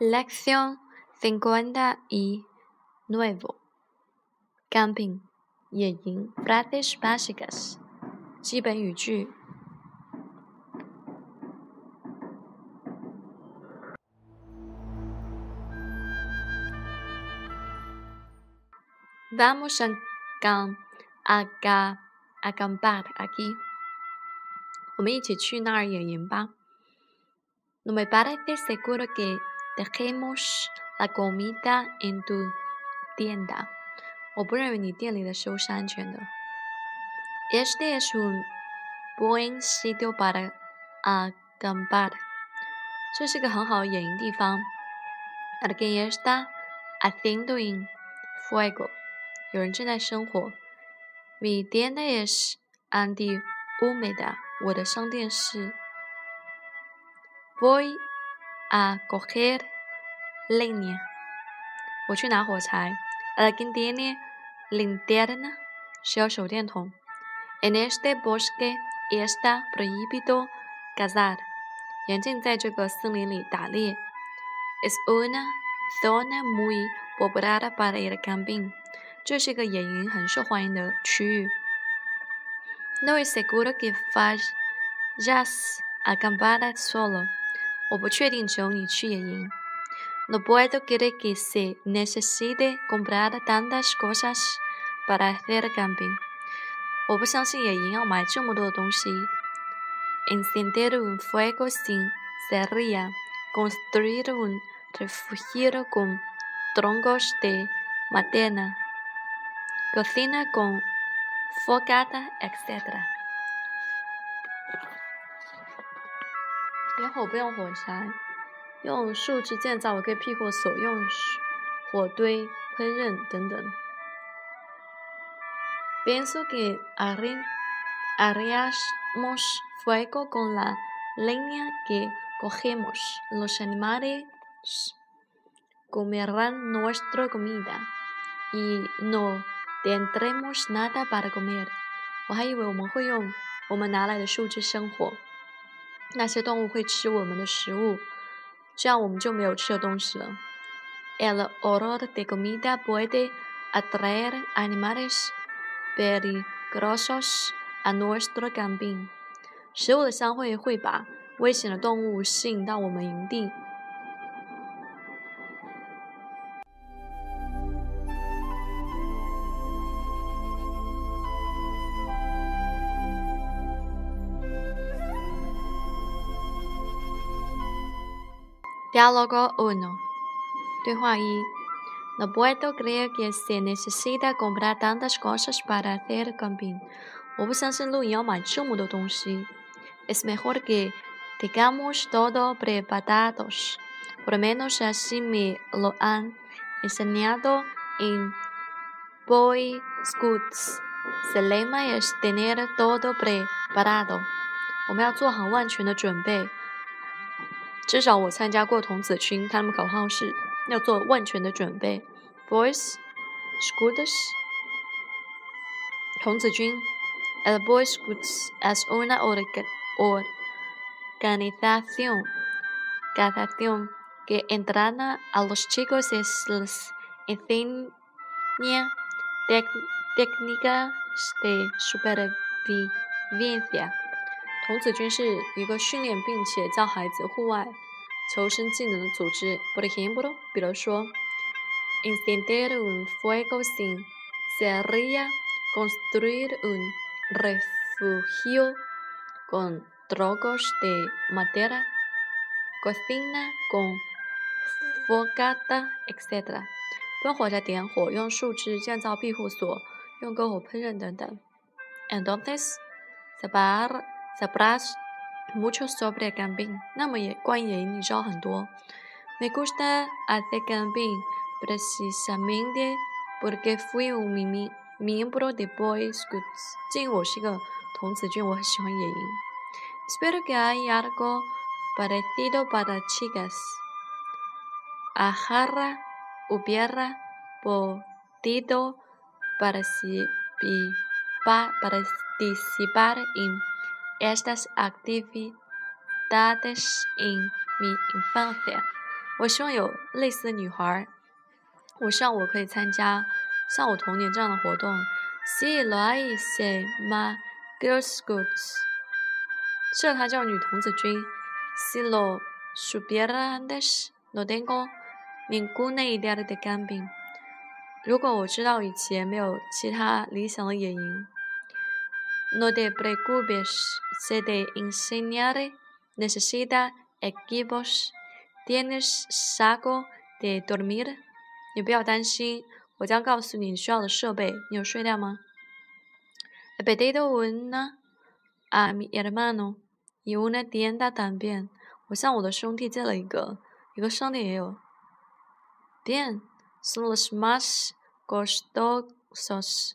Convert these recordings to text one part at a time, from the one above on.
Lección cincuenta y nueve. Camping. 野营 Frases básicas. 基本语句 Vamos a, cam a, a acampar aquí. 我们一起去那儿野营吧。No me parece seguro que dejemos la comida en tu tienda. 我不认为你店里的食物是安全的。Este es un buen sitio para acampar. 这是个很好的野营地方。Alguien está haciendo un fuego. 有人正在生火。Mi tienda es antihúmeda。我的商店是。Voy a coger leña。我去拿火柴。Alguien tiene linterna。需要手电筒。En este bosque está prohibido cazar。严禁在这个森林里打猎。Es una zona muy popular para el camping。这是个野营很受欢迎的区域。No es seguro que vayas a acampar solo。 我不确定只有你去野营。No puedo creer que se necesite comprar tantas cosas para hacer camping。我不相信野营要买这么多的东西。Encender un fuego sin cerilla, construir un refugio con troncos de madera. Cocina con fogata, etc. 点火不用火柴，用树枝建造可以庇护所用火堆、烹饪等等。Pienso que haríamos fuego con la leña que cogemos. Los animales comerán nuestra comida y no tendremos nada para comer。我还以为我们会用我们拿来的树枝生火，那些动物会吃我们的食物，这样我们就没有吃的东西了。El olor de comida puede atraer animales peligrosos a nuestro camping。食物的香味会把危险的动物吸引到我们营地。Diálogo uno. 对话一 No puedo creer que se necesita comprar tantas cosas para hacer camping. 我不相信露营要买这么多东西。Es mejor que tengamos todo preparados. Por lo menos así me lo han enseñado en Boy Scouts. Se lema es tener todo preparado. 我们要做好万全的准备。 至少我参加过童子军，他们口号是要做万全的准备。Boys, Scouts，童子军。El Boys Scouts es una organización que entrena a los chicos y les enseña técnicas de supervivencia. 童子军是一个训练并且教孩子户外求生技能的组织。Por ejemplo，比如说，encender un fuego sin cerilla, construir un refugio con troncos de madera, cocina con fogata, etc. 用火柴点火，用树枝建造庇护所，用篝火烹饪等等。Entonces, separar Sabrás mucho sobre camping，那么也关于野营你知道很多。Me gusta hacer camping precisamente porque fui un miembro de Boy Scouts。鉴于我是个童子军，我很喜欢野营。Espero que haya algo parecido para chicas. Ajarra hubiera podido participar en estas actividades en mi infancia. 我希望有类似的女孩。我希望我可以参加像我童年这样的活动。Si lo hay se ma girls scouts，适合他叫女童子军。Si lo supiera antes no tengo ninguna idea de camping。如果我知道以前没有其他理想的野营。No te preocupes, se te enseñaré. Necesita equipos. Tienes saco de dormir. 你不要担心，我将告诉你你需要的设备。你有睡袋吗？He pedido una a mi hermano y una tienda también。我向我的兄弟借了一个，一个商店也有。Bien, son los más costosos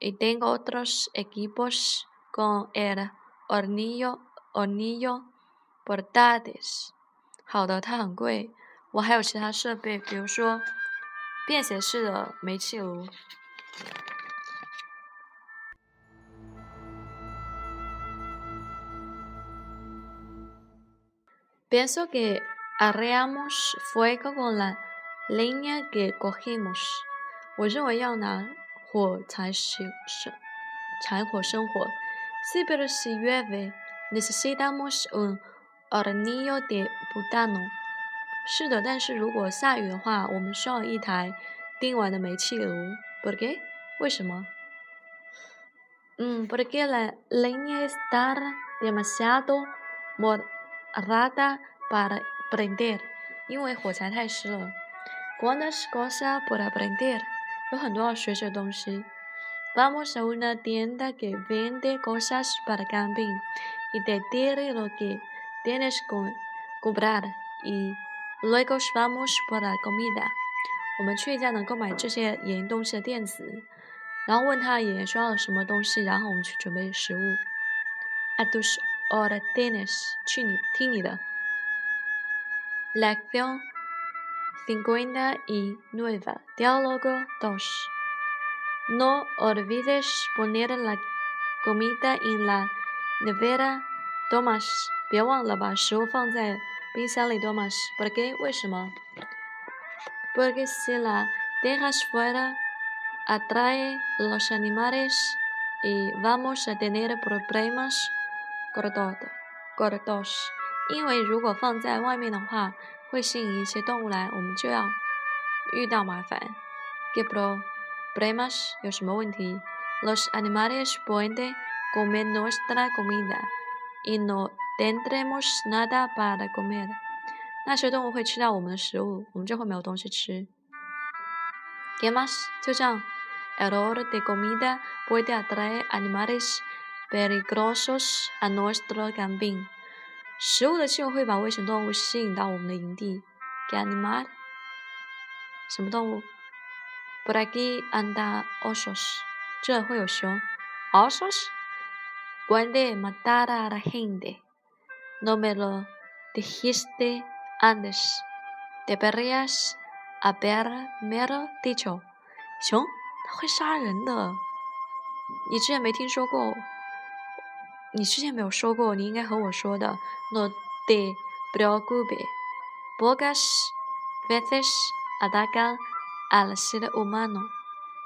Y tengo otros equipos con el hornillo, hornillo portátiles。好的，它很贵。我还有其他设备，比如说。便携式的煤气炉。Pienso que arreamos fuego con la leña que cogimos。我认为要拿火柴生生柴火生火。Si pero si llueve, necesitamos un hornillo de butano。是的，但是如果下雨的话，我们需要一台钉完的煤气炉。¿Por qué？为什么？嗯，porque la leña está demasiado mojada para prender。因为火柴太湿了。¿Cuántas cosas para prender？有很多要学习的东西。Vamos a una tienda que vende cosas para camping y de diré lo que tienes que comprar y luego vamos para comida。我们去一家能购买这些野营东西的店子，然后问他野营需要什么东西，然后我们去准备食物。Adoche o de tienes，去你听你的。La acción。59. Diálogo 2. No olvides poner la comida en la nevera, Tomás. 别忘了把食物放在冰箱里，Tomás. ¿Por qué? ¿Porque si la dejas fuera, atrae los animales y vamos a tener problemas gordos. 因为如果放在外面的话，会吸引一些动物来，我们就要遇到麻烦。¿Qué problemas？有什么问题？Los animales pueden comer nuestra comida y no tendremos nada para comer。那些动物会吃掉我们的食物，我们就会没有东西吃。¿Qué más？就这样。El olor de comida puede atraer animales peligrosos a nuestro camping。食物的气味会把危险动物吸引到我们的营地。g a n i m a d 什么动物？Por aquí anda osos。这会有熊。Osos？Puede matar a la gente。No me lo dijiste antes. Deberías haberme dicho. 熊，它会杀人的。你之前没听说过？你之前没有说过，你应该和我说的。No te preocupes. Pocas veces atacan al ser humano.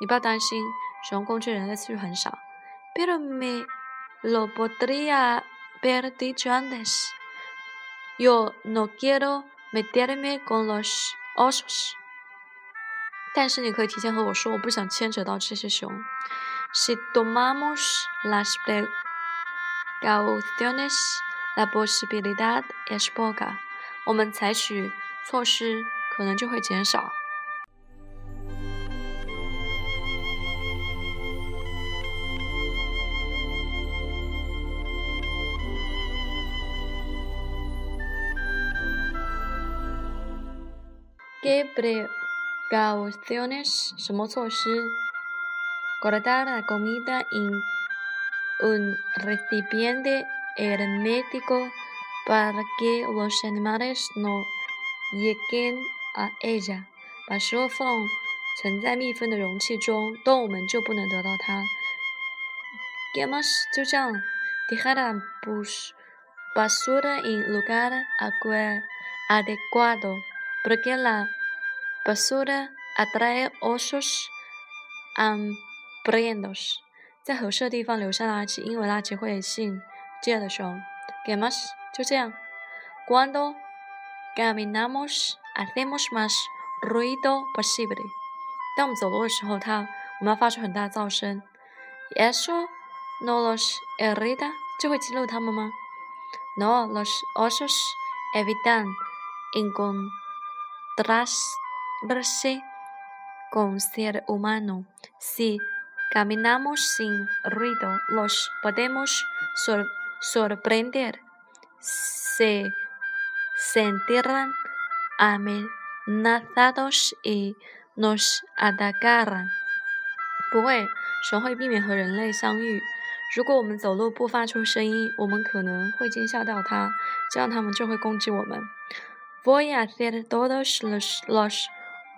你不要担心，熊攻击人类次数很少。Pero me lo podría haber dicho antes. Yo no quiero meterme con los osos. 但是你可以提前和我说，我不想牵扯到这些熊。Si tomamos las precauciones, la posibilidad es poca. 我们采取措施，可能就会减少。¿Qué precauciones? 什么措施？Guardar la comida en un recipiente hermético para que los animales no lleguen a ella. 把食物放存在密封的容器中，动物们就不能得到它。¿Qué más? 就这样。Dejar la basura en lugar adecuado. porque la basura atrae osos hambrientos。 在合适的地方留下垃圾，因为垃圾会吸引饥饿的熊。¿Qué más？就这样。Cuando caminamos hacemos más ruido posible。当我们走路的时候，它我们要发出很大的噪声。¿Eso no los irrita？这会激怒他们吗？No, los osos evitan encontrarse con ser humano. Si caminamos sin ruido, los podemos sorprender. Se sentirán amenazados y nos atacarán. 不会，熊会避免和人类相遇。如果我们走路不发出声音，我们可能会惊吓到它，这样它们就会攻击我们。Voy a hacer todos los los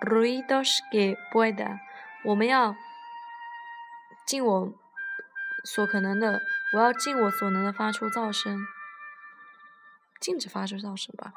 ruidos que pueda。我们要尽我所可能的，我要尽我所能的发出噪声，禁止发出噪声吧。